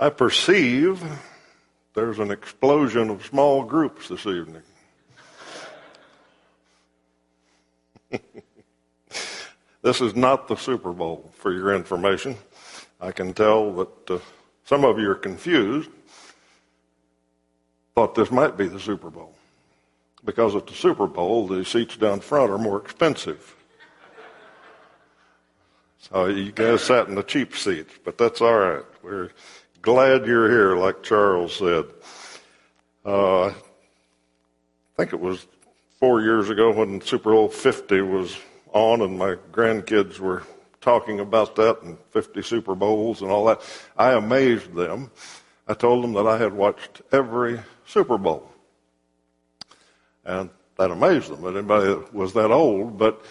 I perceive there's an explosion of small groups this evening. this is not the Super Bowl, for your information. I can tell that uh, some of you are confused, thought this might be the Super Bowl. Because at the Super Bowl, the seats down front are more expensive. So you guys sat in the cheap seats, but that's all right. We're glad you're here, like Charles said. Uh, I think it was four years ago when Super Bowl 50 was on, and my grandkids were talking about that and 50 Super Bowls and all that. I amazed them. I told them that I had watched every Super Bowl. And that amazed them. that Anybody was that old, but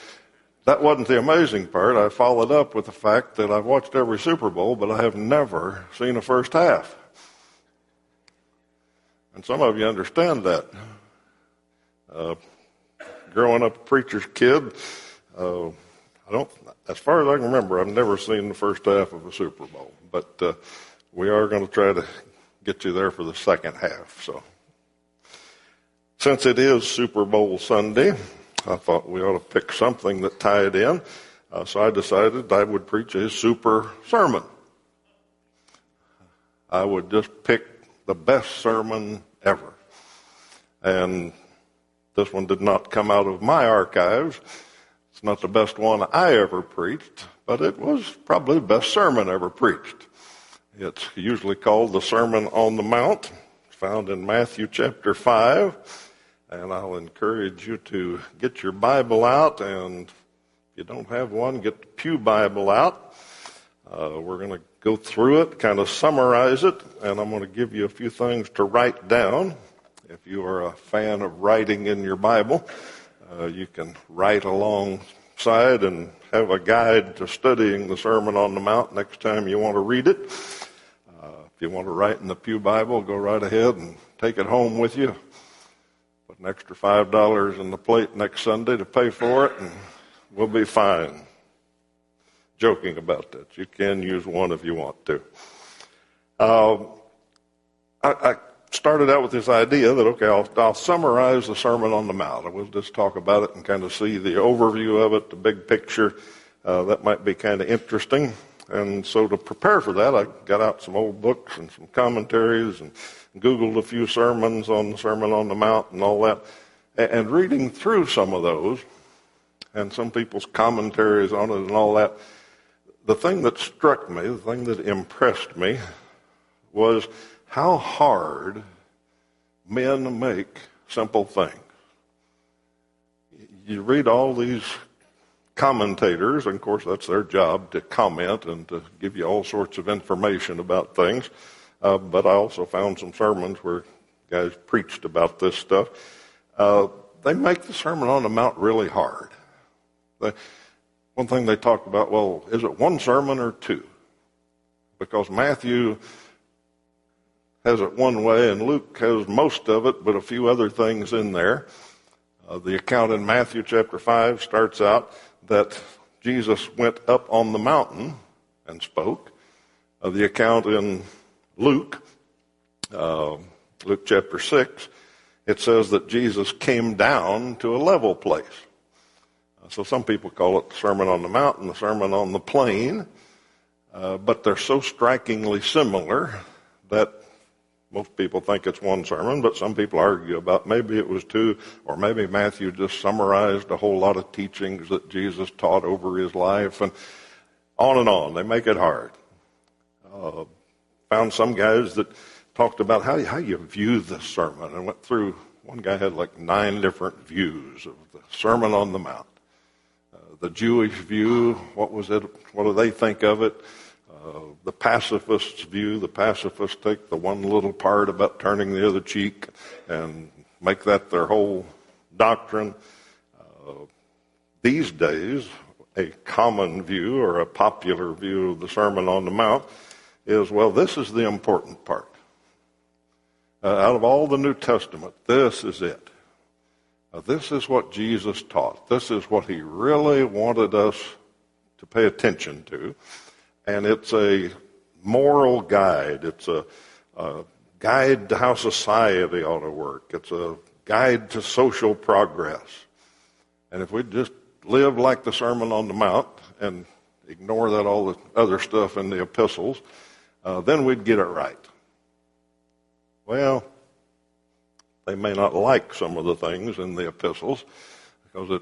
that wasn't the amazing part. I followed up with the fact that I've watched every Super Bowl, but I have never seen a first half. And some of you understand that. Uh, growing up a preacher's kid, uh, I don't, as far as I can remember, I've never seen the first half of a Super Bowl. But uh, we are going to try to get you there for the second half. So, since it is Super Bowl Sunday, I thought we ought to pick something that tied in. Uh, so I decided I would preach a super sermon. I would just pick the best sermon ever. And this one did not come out of my archives. It's not the best one I ever preached, but it was probably the best sermon ever preached. It's usually called the Sermon on the Mount, found in Matthew chapter 5. And I'll encourage you to get your Bible out, and if you don't have one, get the Pew Bible out. Uh, we're going to go through it, kind of summarize it, and I'm going to give you a few things to write down. If you are a fan of writing in your Bible, uh, you can write alongside and have a guide to studying the Sermon on the Mount next time you want to read it. Uh, if you want to write in the Pew Bible, go right ahead and take it home with you an extra five dollars in the plate next Sunday to pay for it, and we'll be fine. Joking about that. You can use one if you want to. Uh, I, I, started out with this idea that okay, I'll, I'll summarize the Sermon on the Mount. I will just talk about it and kind of see the overview of it, the big picture. Uh, that might be kind of interesting. And so to prepare for that, I got out some old books and some commentaries and Googled a few sermons on the Sermon on the Mount and all that. And reading through some of those and some people's commentaries on it and all that, the thing that struck me, the thing that impressed me, was how hard men make simple things. You read all these commentators, and of course that's their job to comment and to give you all sorts of information about things. Uh, but I also found some sermons where guys preached about this stuff. Uh, they make the Sermon on the Mount really hard. They, one thing they talked about, well, is it one sermon or two? Because Matthew has it one way and Luke has most of it, but a few other things in there. Uh, the account in Matthew chapter 5 starts out that Jesus went up on the mountain and spoke. Uh, the account in Luke, uh, Luke chapter 6, it says that Jesus came down to a level place. Uh, so some people call it the Sermon on the Mountain, the Sermon on the Plain, uh, but they're so strikingly similar that most people think it's one sermon, but some people argue about maybe it was two, or maybe Matthew just summarized a whole lot of teachings that Jesus taught over his life, and on and on. They make it hard. Uh, found some guys that talked about how, how you view the sermon and went through. One guy had like nine different views of the Sermon on the Mount. Uh, the Jewish view, what was it? What do they think of it? Uh, the pacifist's view, the pacifists take the one little part about turning the other cheek and make that their whole doctrine. Uh, these days, a common view or a popular view of the Sermon on the Mount is well, this is the important part. Uh, out of all the New Testament, this is it. Uh, this is what Jesus taught. This is what he really wanted us to pay attention to. And it's a moral guide. It's a, a guide to how society ought to work. It's a guide to social progress. And if we just live like the Sermon on the Mount and ignore that all the other stuff in the epistles, uh, then we'd get it right. Well, they may not like some of the things in the epistles because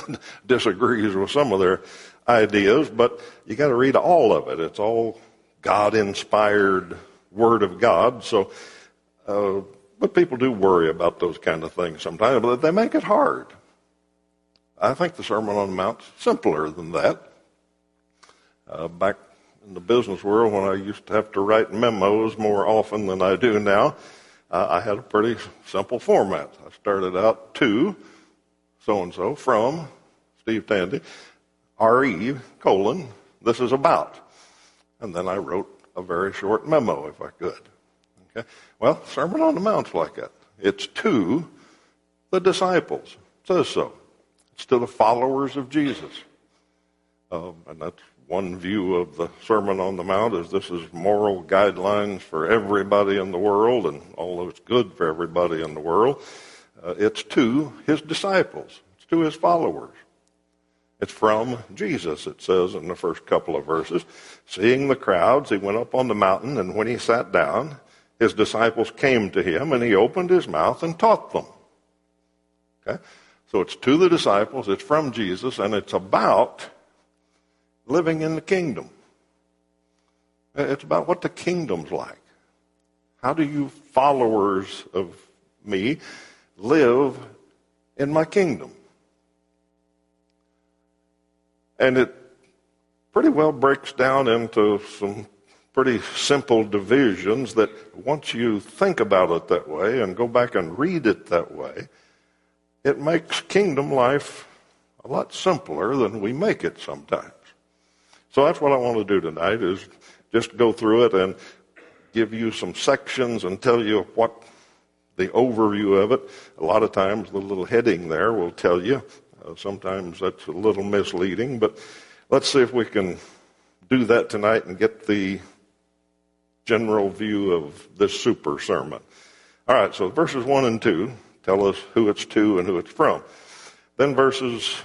it disagrees with some of their ideas, but you got to read all of it. It's all God inspired Word of God. So, uh, but people do worry about those kind of things sometimes, but they make it hard. I think the Sermon on the Mount's simpler than that. Uh, back in the business world, when I used to have to write memos more often than I do now, uh, I had a pretty simple format. I started out to so and so from Steve Tandy, RE colon, this is about. And then I wrote a very short memo if I could. Okay? Well, Sermon on the Mount's like that. It's to the disciples. It says so. It's to the followers of Jesus. Um, and that's one view of the Sermon on the Mount is this is moral guidelines for everybody in the world, and although it's good for everybody in the world, uh, it's to his disciples. It's to his followers. It's from Jesus, it says in the first couple of verses. Seeing the crowds, he went up on the mountain, and when he sat down, his disciples came to him, and he opened his mouth and taught them. Okay? So it's to the disciples, it's from Jesus, and it's about living in the kingdom. Uh, it's about what the kingdom's like. How do you followers of me live in my kingdom? And it pretty well breaks down into some pretty simple divisions that once you think about it that way and go back and read it that way, it makes kingdom life a lot simpler than we make it sometimes. So that's what I want to do tonight is just go through it and give you some sections and tell you what the overview of it. A lot of times the little heading there will tell you. Uh, sometimes that's a little misleading, but let's see if we can do that tonight and get the general view of this super sermon. All right, so verses 1 and 2 tell us who it's to and who it's from. Then verses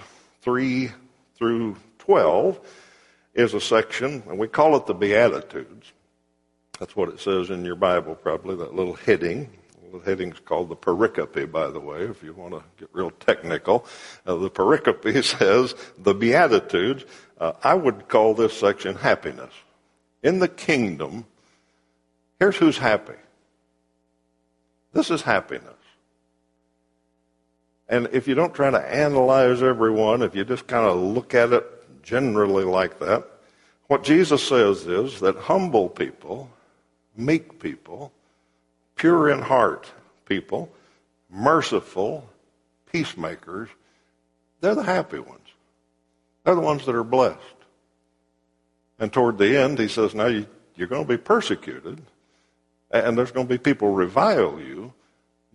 3 through 12 is a section, and we call it the Beatitudes. That's what it says in your Bible, probably, that little heading. The heading's called the pericope, by the way, if you want to get real technical. Uh, the pericope says the Beatitudes. Uh, I would call this section happiness. In the kingdom, here's who's happy. This is happiness. And if you don't try to analyze everyone, if you just kind of look at it generally like that. What Jesus says is that humble people, meek people, pure in heart people, merciful, peacemakers, they're the happy ones. They're the ones that are blessed. And toward the end, he says, now you, are going to be persecuted, and there's going to be people revile you,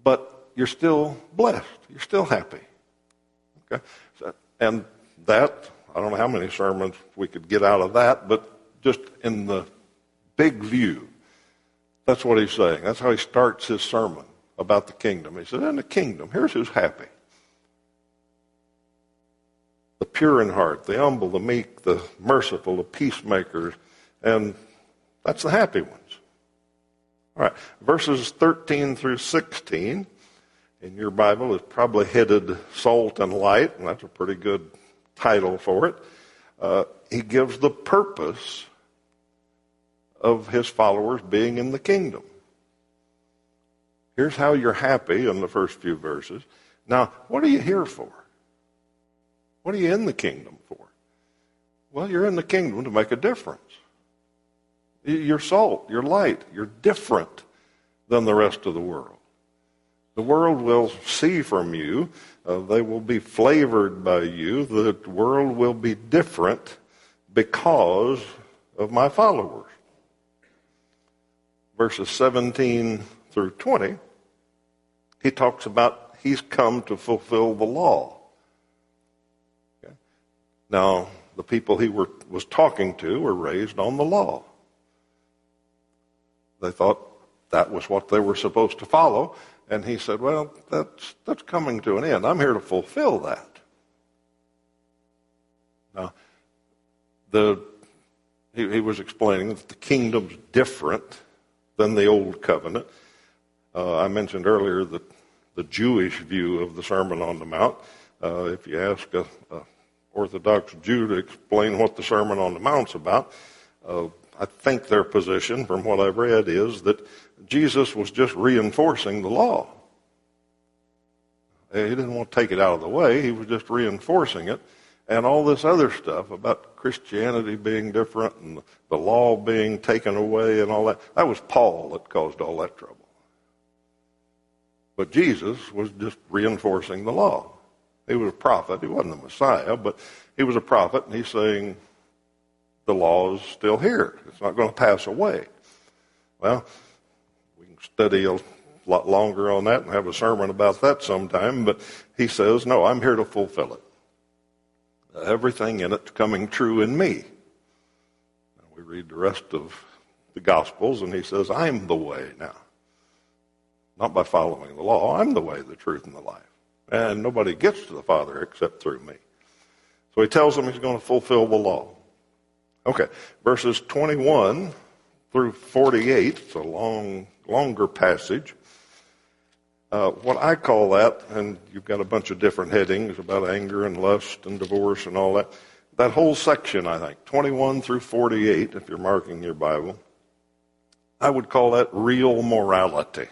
but you're still blessed. You're still happy. Okay? So, and that I don't know how many sermons we could get out of that, but just in the big view, that's what he's saying. That's how he starts his sermon about the kingdom. He says, In the kingdom, here's who's happy the pure in heart, the humble, the meek, the merciful, the peacemakers, and that's the happy ones. All right, verses 13 through 16 in your Bible is probably headed Salt and Light, and that's a pretty good title for it. Uh, he gives the purpose of his followers being in the kingdom. Here's how you're happy in the first few verses. Now, what are you here for? What are you in the kingdom for? Well, you're in the kingdom to make a difference. You're salt, you're light, you're different than the rest of the world. The world will see from you. Uh, they will be flavored by you. The world will be different because of my followers. Verses 17 through 20, he talks about he's come to fulfill the law. Okay? Now, the people he were, was talking to were raised on the law. They thought that was what they were supposed to follow. And he said, Well, that's, that's coming to an end. I'm here to fulfill that. Now, the, he, he was explaining that the kingdom's different than the old covenant. Uh, I mentioned earlier that the Jewish view of the Sermon on the Mount. Uh, if you ask a, a, Orthodox Jew to explain what the Sermon on the Mount's about, uh, I think their position, from what I've read, is that Jesus was just reinforcing the law. He didn't want to take it out of the way, he was just reinforcing it. And all this other stuff about Christianity being different and the law being taken away and all that, that was Paul that caused all that trouble. But Jesus was just reinforcing the law. He was a prophet. He wasn't the Messiah, but he was a prophet, and he's saying the law is still here. It's not going to pass away. Well, we can study a lot longer on that and have a sermon about that sometime, but he says, no, I'm here to fulfill it. Everything in it coming true in me. And We read the rest of the Gospels, and he says, I'm the way now. Not by following the law. I'm the way, the truth, and the life. And nobody gets to the Father except through me. So he tells them he's going to fulfill the law. Okay, verses 21 through 48, it's a long, longer passage. Uh, what I call that, and you've got a bunch of different headings about anger and lust and divorce and all that, that whole section, I think, 21 through 48, if you're marking your Bible, I would call that real morality.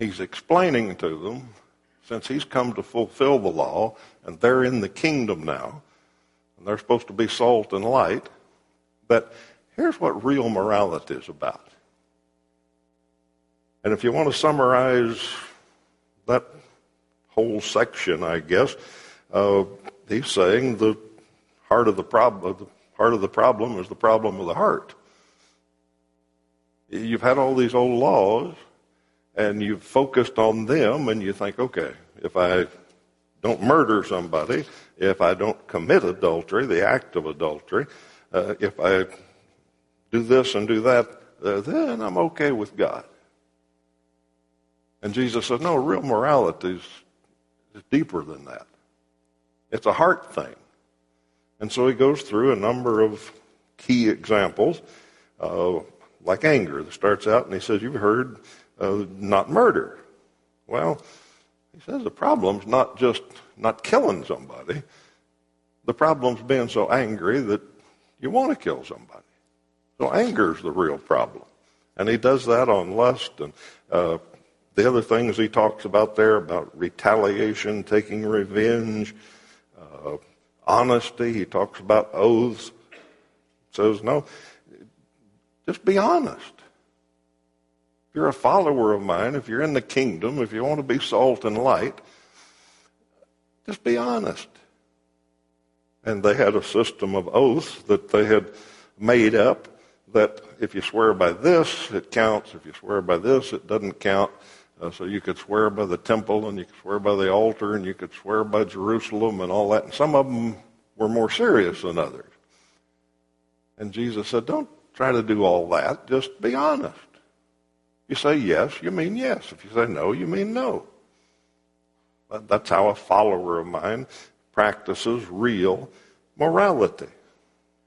He's explaining to them, since he's come to fulfill the law, and they're in the kingdom now, and they're supposed to be salt and light, that here's what real morality is about. And if you want to summarize that whole section, I guess, uh, he's saying the heart of the problem, the heart of the problem is the problem of the heart. You've had all these old laws, and you've focused on them, and you think, okay, if I don't murder somebody, if I don't commit adultery, the act of adultery, uh, if I do this and do that, uh, then I'm okay with God. And Jesus said, no, real morality is, deeper than that. It's a heart thing. And so he goes through a number of key examples, uh, like anger. It starts out and he says, You've heard uh, not murder. Well, he says the problem's not just not killing somebody, the problem's being so angry that you want to kill somebody. So anger's the real problem. And he does that on lust and uh, the other things he talks about there about retaliation, taking revenge, uh, honesty. He talks about oaths. Says, no, just be honest. If you're a follower of mine, if you're in the kingdom, if you want to be salt and light, just be honest. And they had a system of oaths that they had made up that if you swear by this, it counts. If you swear by this, it doesn't count. Uh, so you could swear by the temple and you could swear by the altar and you could swear by Jerusalem and all that. And some of them were more serious than others. And Jesus said, don't try to do all that. Just be honest. You say yes, you mean yes. If you say no, you mean no. That's how a follower of mine practices real morality.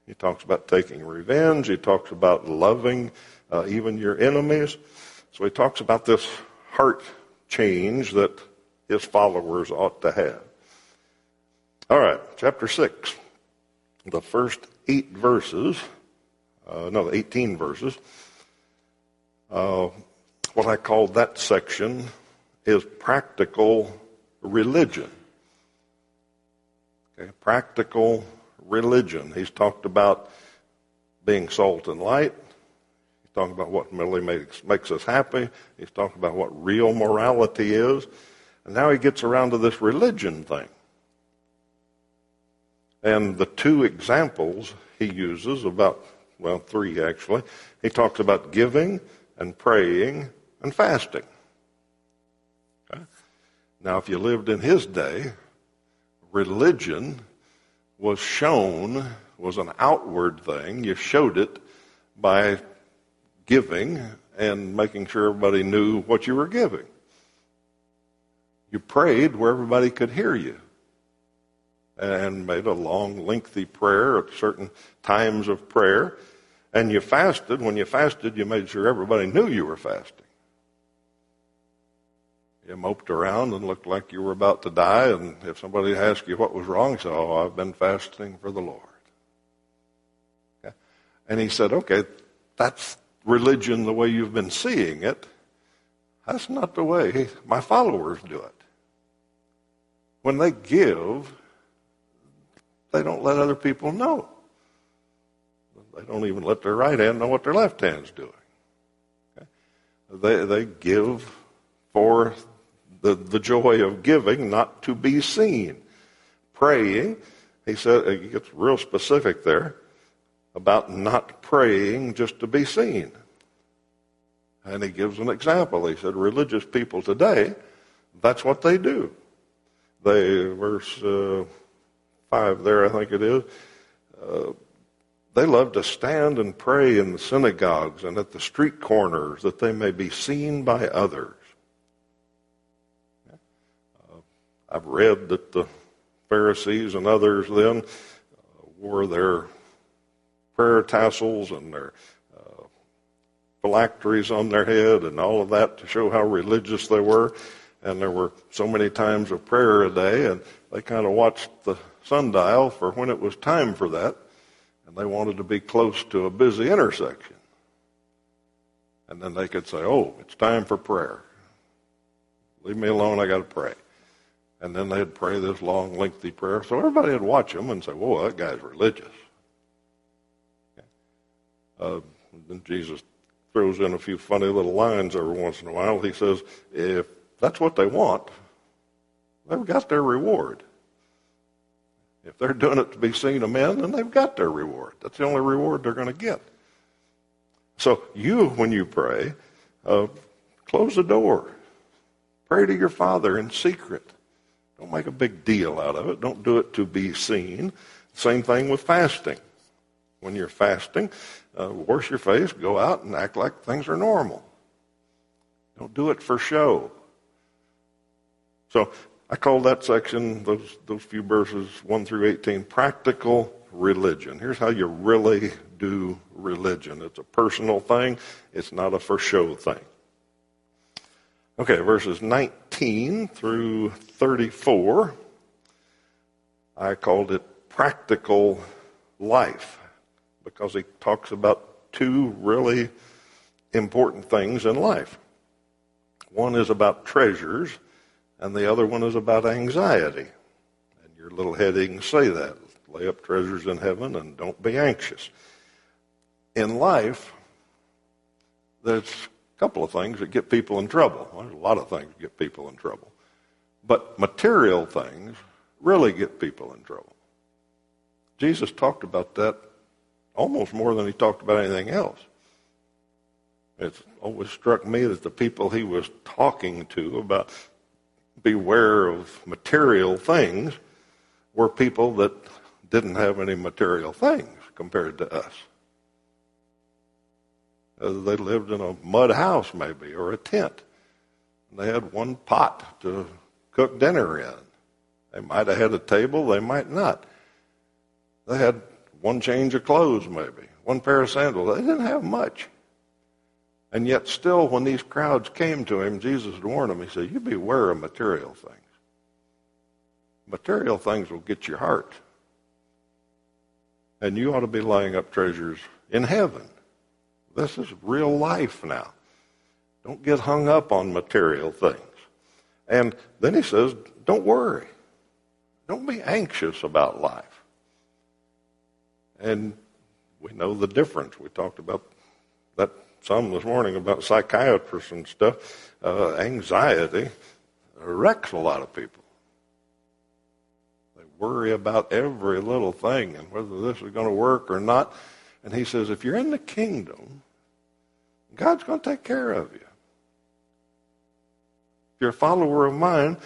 He talks about taking revenge. He talks about loving uh, even your enemies. So he talks about this heart change that his followers ought to have. All right, chapter 6. The first eight verses, uh, no, 18 verses. Uh, what I call that section is practical religion. Okay, practical religion. He's talked about being salt and light talking about what really makes, makes us happy. He's talking about what real morality is. And now he gets around to this religion thing. And the two examples he uses, about, well, three actually, he talks about giving and praying and fasting. Okay? Now, if you lived in his day, religion was shown, was an outward thing. You showed it by giving and making sure everybody knew what you were giving. You prayed where everybody could hear you and made a long, lengthy prayer at certain times of prayer. And you fasted. When you fasted, you made sure everybody knew you were fasting. You moped around and looked like you were about to die, and if somebody asked you what was wrong, said, Oh, I've been fasting for the Lord. Okay? And he said, Okay, that's religion the way you've been seeing it. That's not the way my followers do it. When they give, they don't let other people know. They don't even let their right hand know what their left hand's doing. Okay? They, they give for the, the joy of giving, not to be seen. Praying, he said, he gets real specific there about not praying just to be seen. And he gives an example. He said, religious people today, that's what they do. They, verse uh, 5 there, I think it is, uh, they love to stand and pray in the synagogues and at the street corners that they may be seen by others. Uh, I've read that the Pharisees and others then uh, wore their prayer tassels and their uh, phylacteries on their head and all of that to show how religious they were. And there were so many times of prayer a day, and they kind of watched the sundial for when it was time for that and they wanted to be close to a busy intersection. And then they could say, oh, it's time for prayer. Leave me alone, I got to pray. And then they'd pray this long, lengthy prayer. So everybody would watch them and say, whoa, that guy's religious. Okay. Uh, then Jesus throws in a few funny little lines every once in a while. He says, if that's what they want, they've got their reward. If they're doing it to be seen of men, then they've got their reward. That's the only reward they're going to get. So you, when you pray, uh, close the door. Pray to your Father in secret. Don't make a big deal out of it. Don't do it to be seen. Same thing with fasting. When you're fasting, uh, wash your face, go out and act like things are normal. Don't do it for show. So I call that section, those, those few verses 1 through 18, practical religion. Here's how you really do religion it's a personal thing, it's not a for show thing. Okay, verses 19 through 34, I called it practical life because he talks about two really important things in life. One is about treasures, and the other one is about anxiety. And your little headings say that. Lay up treasures in heaven and don't be anxious. In life, there's a couple of things that get people in trouble. Well, there's a lot of things that get people in trouble. But material things really get people in trouble. Jesus talked about that almost more than he talked about anything else. It's always struck me that the people he was talking to about beware of material things were people that didn't have any material things compared to us. Uh, they lived in a mud house, maybe, or a tent. They had one pot to cook dinner in. They might have had a table, they might not. They had one change of clothes, maybe, one pair of sandals. They didn't have much. And yet, still, when these crowds came to him, Jesus warned them. He said, You beware of material things. Material things will get your heart. And you ought to be laying up treasures in heaven. This is real life now. Don't get hung up on material things. And then he says, Don't worry. Don't be anxious about life. And we know the difference. We talked about that some this morning about psychiatrists and stuff. Uh, anxiety wrecks a lot of people. They worry about every little thing and whether this is going to work or not. And he says, if you're in the kingdom, God's going to take care of you. If you're a follower of mine,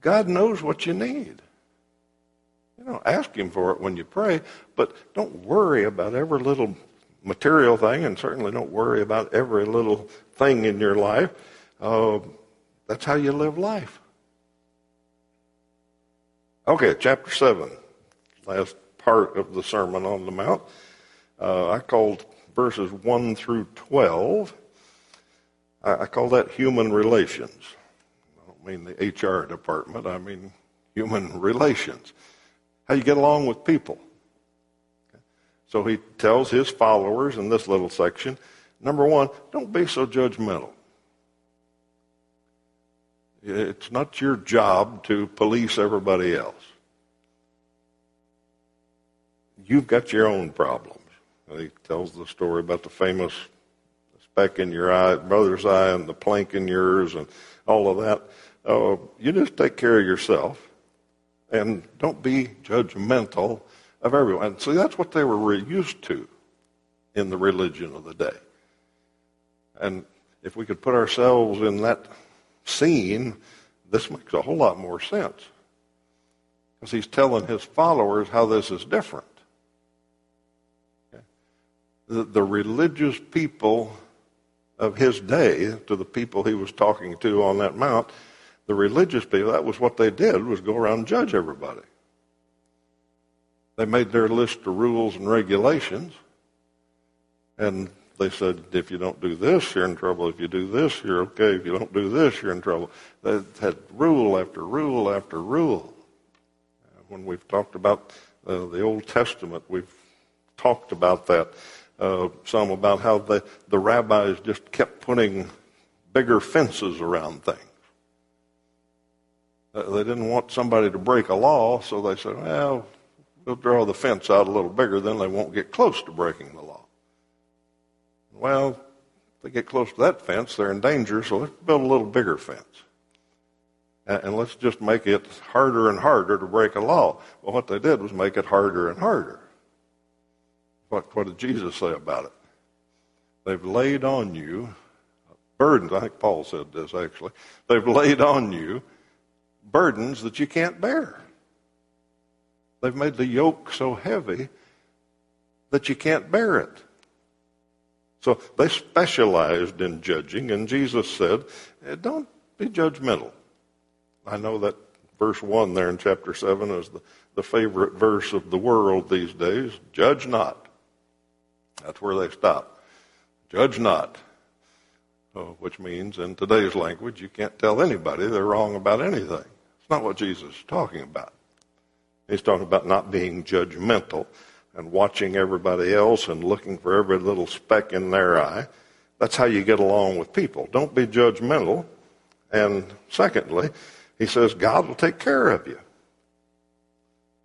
God knows what you need. You know, ask Him for it when you pray, but don't worry about every little material thing, and certainly don't worry about every little thing in your life. Uh, that's how you live life. Okay, chapter 7, last part of the Sermon on the Mount. Uh, I called verses 1 through 12. I, I call that human relations. I don't mean the HR department, I mean human relations. How you get along with people. So he tells his followers in this little section number one, don't be so judgmental. It's not your job to police everybody else. You've got your own problems. He tells the story about the famous speck in your eye, brother's eye, and the plank in yours, and all of that. Uh, you just take care of yourself, and don't be judgmental of everyone. See, that's what they were used to in the religion of the day. And if we could put ourselves in that scene, this makes a whole lot more sense. Because he's telling his followers how this is different. Okay? The, the religious people of his day, to the people he was talking to on that mount, the religious people, that was what they did, was go around and judge everybody. They made their list of rules and regulations, and they said, if you don't do this, you're in trouble. If you do this, you're okay. If you don't do this, you're in trouble. They had rule after rule after rule. When we've talked about uh, the Old Testament, we've talked about that uh, some about how the, the rabbis just kept putting bigger fences around things. They didn't want somebody to break a law, so they said, well, we'll draw the fence out a little bigger, then they won't get close to breaking the law. Well, if they get close to that fence, they're in danger, so let's build a little bigger fence. And let's just make it harder and harder to break a law. Well, what they did was make it harder and harder. What, what did Jesus say about it? They've laid on you burdens. I think Paul said this actually. They've laid on you burdens that you can't bear. They've made the yoke so heavy that you can't bear it. So they specialized in judging, and Jesus said, eh, Don't be judgmental. I know that verse 1 there in chapter 7 is the, the favorite verse of the world these days. Judge not. That's where they stop. Judge not. Oh, which means, in today's language, you can't tell anybody they're wrong about anything. It's not what Jesus is talking about. He's talking about not being judgmental and watching everybody else and looking for every little speck in their eye. That's how you get along with people. Don't be judgmental. And secondly, he says God will take care of you.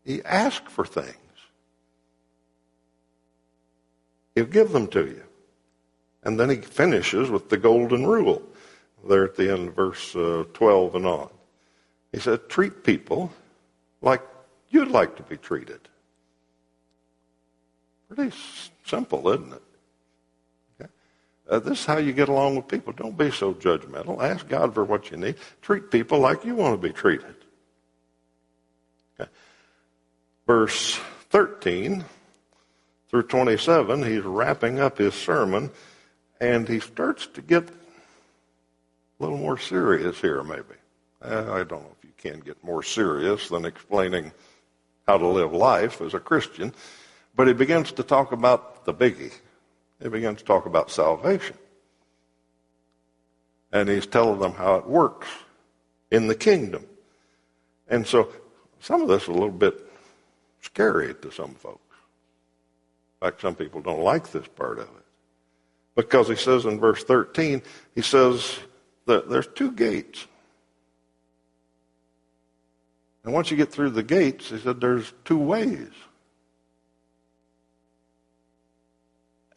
He asks for things. He'll give them to you. And then he finishes with the golden rule there at the end of verse uh, 12 and on. He said, treat people like you'd like to be treated. Pretty simple, isn't it? Okay. Uh, this is how you get along with people. Don't be so judgmental. Ask God for what you need. Treat people like you want to be treated. Okay. Verse 13 through 27, he's wrapping up his sermon, and he starts to get a little more serious here, maybe. I don't know if you can get more serious than explaining how to live life as a Christian. But he begins to talk about the biggie. He begins to talk about salvation. And he's telling them how it works in the kingdom. And so some of this is a little bit scary to some folks. In fact, some people don't like this part of it. Because he says in verse 13, he says that there's two gates. And once you get through the gates, he said there's two ways.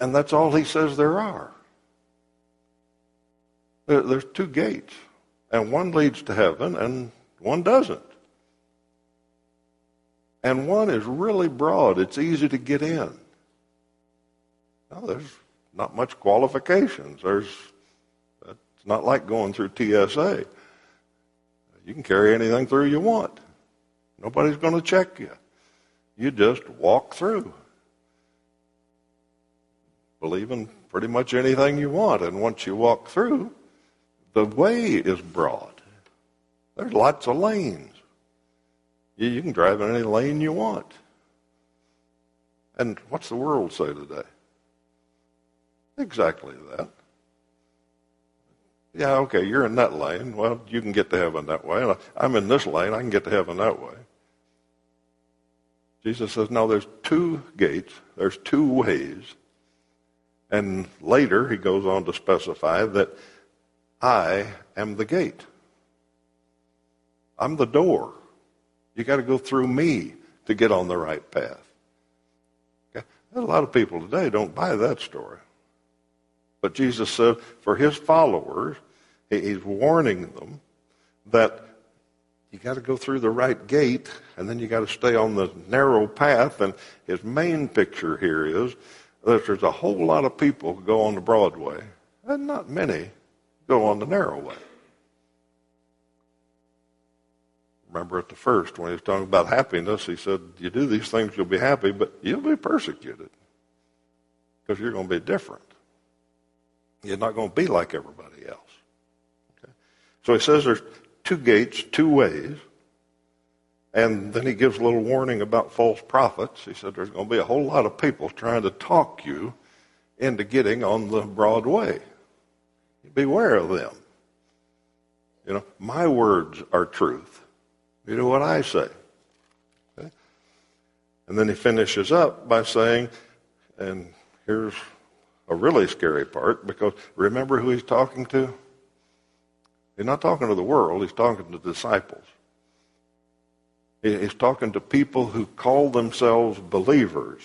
And that's all he says there are. There's two gates, and one leads to heaven, and one doesn't. And one is really broad, it's easy to get in. Now, there's not much qualifications. There's, it's not like going through TSA. You can carry anything through you want. Nobody's going to check you. You just walk through. believe in pretty much anything you want. And once you walk through, the way is broad. There's lots of lanes. You, you can drive in any lane you want. And what's the world say today? Exactly that. Yeah, okay, you're in that lane. Well, you can get to heaven that way. I'm in this lane. I can get to heaven that way. Jesus says, no, there's two gates. There's two ways. And later he goes on to specify that I am the gate. I'm the door. You got to go through me to get on the right path. Okay? A lot of people today don't buy that story. But Jesus said for his followers, he's warning them that you got to go through the right gate and then you got to stay on the narrow path. And his main picture here is that there's a whole lot of people who go on the broad way and not many go on the narrow way. Remember at the first when he was talking about happiness, he said, You do these things, you'll be happy, but you'll be persecuted because you're going to be different. You're not going to be like everybody else. Okay? So he says there's two gates, two ways. And then he gives a little warning about false prophets. He said there's going to be a whole lot of people trying to talk you into getting on the broad way. Beware of them. You know, my words are truth. You do what I say. Okay? And then he finishes up by saying, and here's a really scary part because remember who he's talking to? He's not talking to the world, he's talking to disciples. He's talking to people who call themselves believers.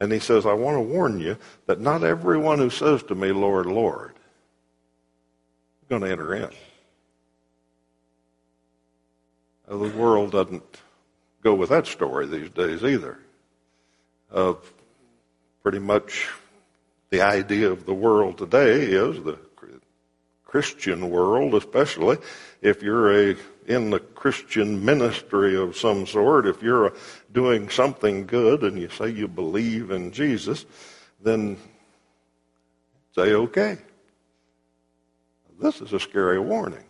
And he says, I want to warn you that not everyone who says to me, Lord, Lord, is going to enter in. The world doesn't go with that story these days either. Uh, pretty much the idea of the world today is the Christian world, especially if you're a in the Christian ministry of some sort, if you're a, doing something good and you say you believe in Jesus, then say okay. This is a scary warning.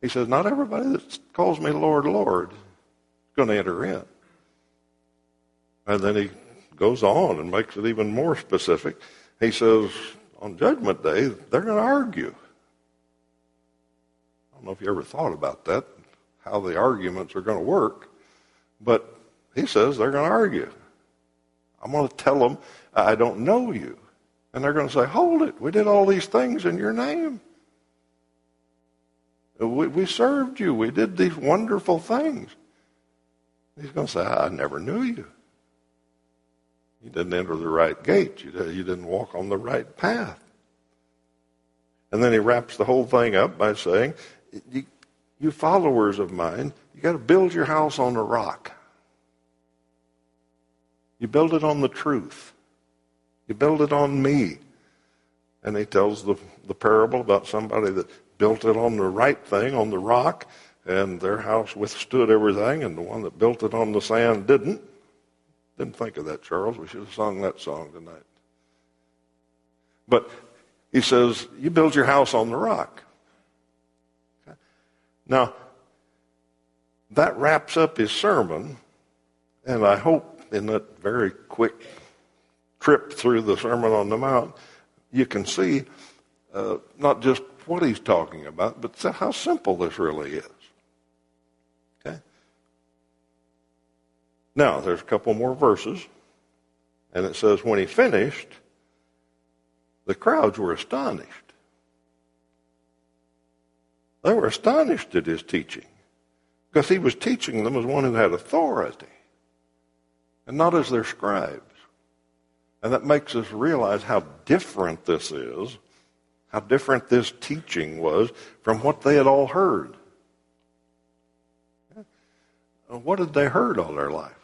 He says, Not everybody that calls me Lord, Lord is going to enter in. And then he goes on and makes it even more specific. He says, on Judgment Day, they're going to argue. I don't know if you ever thought about that, how the arguments are going to work, but he says they're going to argue. I'm going to tell them, I don't know you. And they're going to say, Hold it, we did all these things in your name. We, we served you. We did these wonderful things. He's going to say, I never knew you. You didn't enter the right gate. You, uh, you didn't walk on the right path. And then he wraps the whole thing up by saying, you, you followers of mine, you got to build your house on a rock. You build it on the truth. You build it on me. And he tells the, the parable about somebody that built it on the right thing, on the rock, and their house withstood everything, and the one that built it on the sand didn't. Didn't think of that, Charles. We should have sung that song tonight. But he says, You build your house on the rock. Now, that wraps up his sermon, and I hope in that very quick trip through the Sermon on the Mount, you can see uh, not just what he's talking about, but how simple this really is. Now, there's a couple more verses, and it says, When he finished, the crowds were astonished. They were astonished at his teaching because he was teaching them as one who had authority and not as their scribes. And that makes us realize how different this is how different this teaching was from what they had all heard. What had they heard all their life?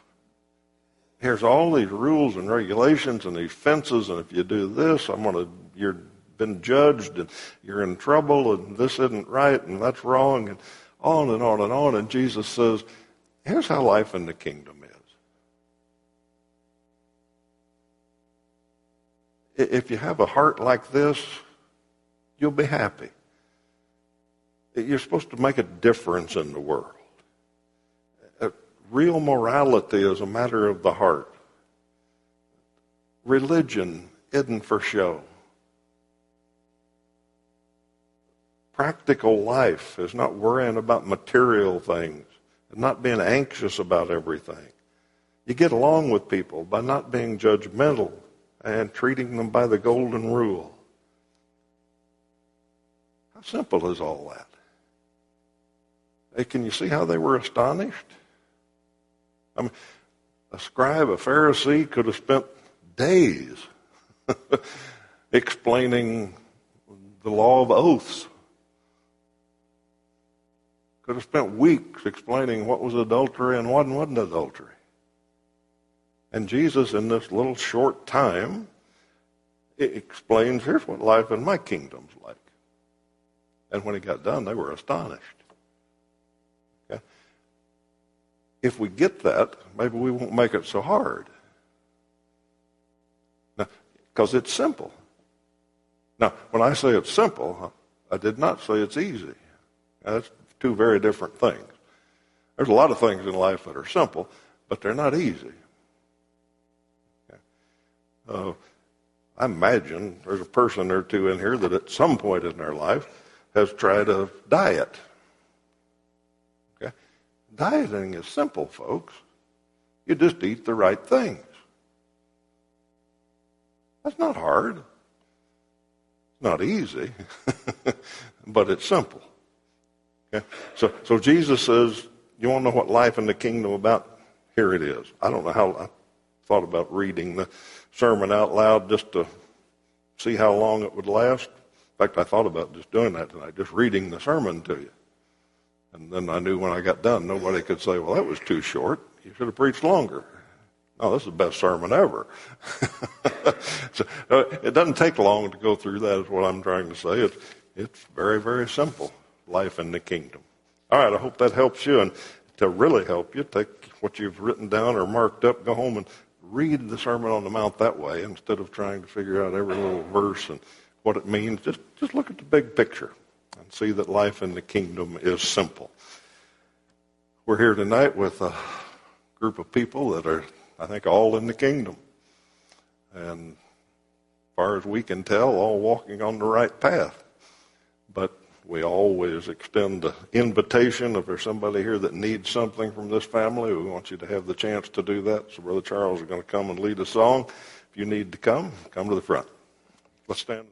Here's all these rules and regulations and these fences, and if you do this, I'm gonna you're been judged and you're in trouble and this isn't right and that's wrong and on and on and on. And Jesus says, here's how life in the kingdom is. If you have a heart like this, you'll be happy. You're supposed to make a difference in the world. Real morality is a matter of the heart. Religion isn't for show. Practical life is not worrying about material things, and not being anxious about everything. You get along with people by not being judgmental and treating them by the golden rule. How simple is all that? Hey, can you see how they were astonished? I mean, a scribe, a Pharisee could have spent days explaining the law of oaths. Could have spent weeks explaining what was adultery and what wasn't adultery. And Jesus, in this little short time, explains here's what life in my kingdom's like. And when he got done, they were astonished. Okay? If we get that, maybe we won't make it so hard. Because it's simple. Now, when I say it's simple, I did not say it's easy. That's two very different things. There's a lot of things in life that are simple, but they're not easy. Uh, I imagine there's a person or two in here that at some point in their life has tried a diet. Dieting is simple, folks. You just eat the right things. That's not hard. It's not easy, but it's simple. Okay? So, so Jesus says, you want to know what life in the kingdom about? Here it is. I don't know how I thought about reading the sermon out loud just to see how long it would last. In fact, I thought about just doing that tonight, just reading the sermon to you. And then I knew when I got done, nobody could say, well, that was too short. You should have preached longer. No, this is the best sermon ever. so, uh, it doesn't take long to go through that, is what I'm trying to say. It's, it's very, very simple life in the kingdom. All right, I hope that helps you. And to really help you, take what you've written down or marked up, go home and read the Sermon on the Mount that way instead of trying to figure out every little verse and what it means. Just, just look at the big picture and see that life in the kingdom is simple. We're here tonight with a group of people that are, I think, all in the kingdom. And as far as we can tell, all walking on the right path. But we always extend the invitation if there's somebody here that needs something from this family. We want you to have the chance to do that. So Brother Charles is going to come and lead a song. If you need to come, come to the front. Let's stand.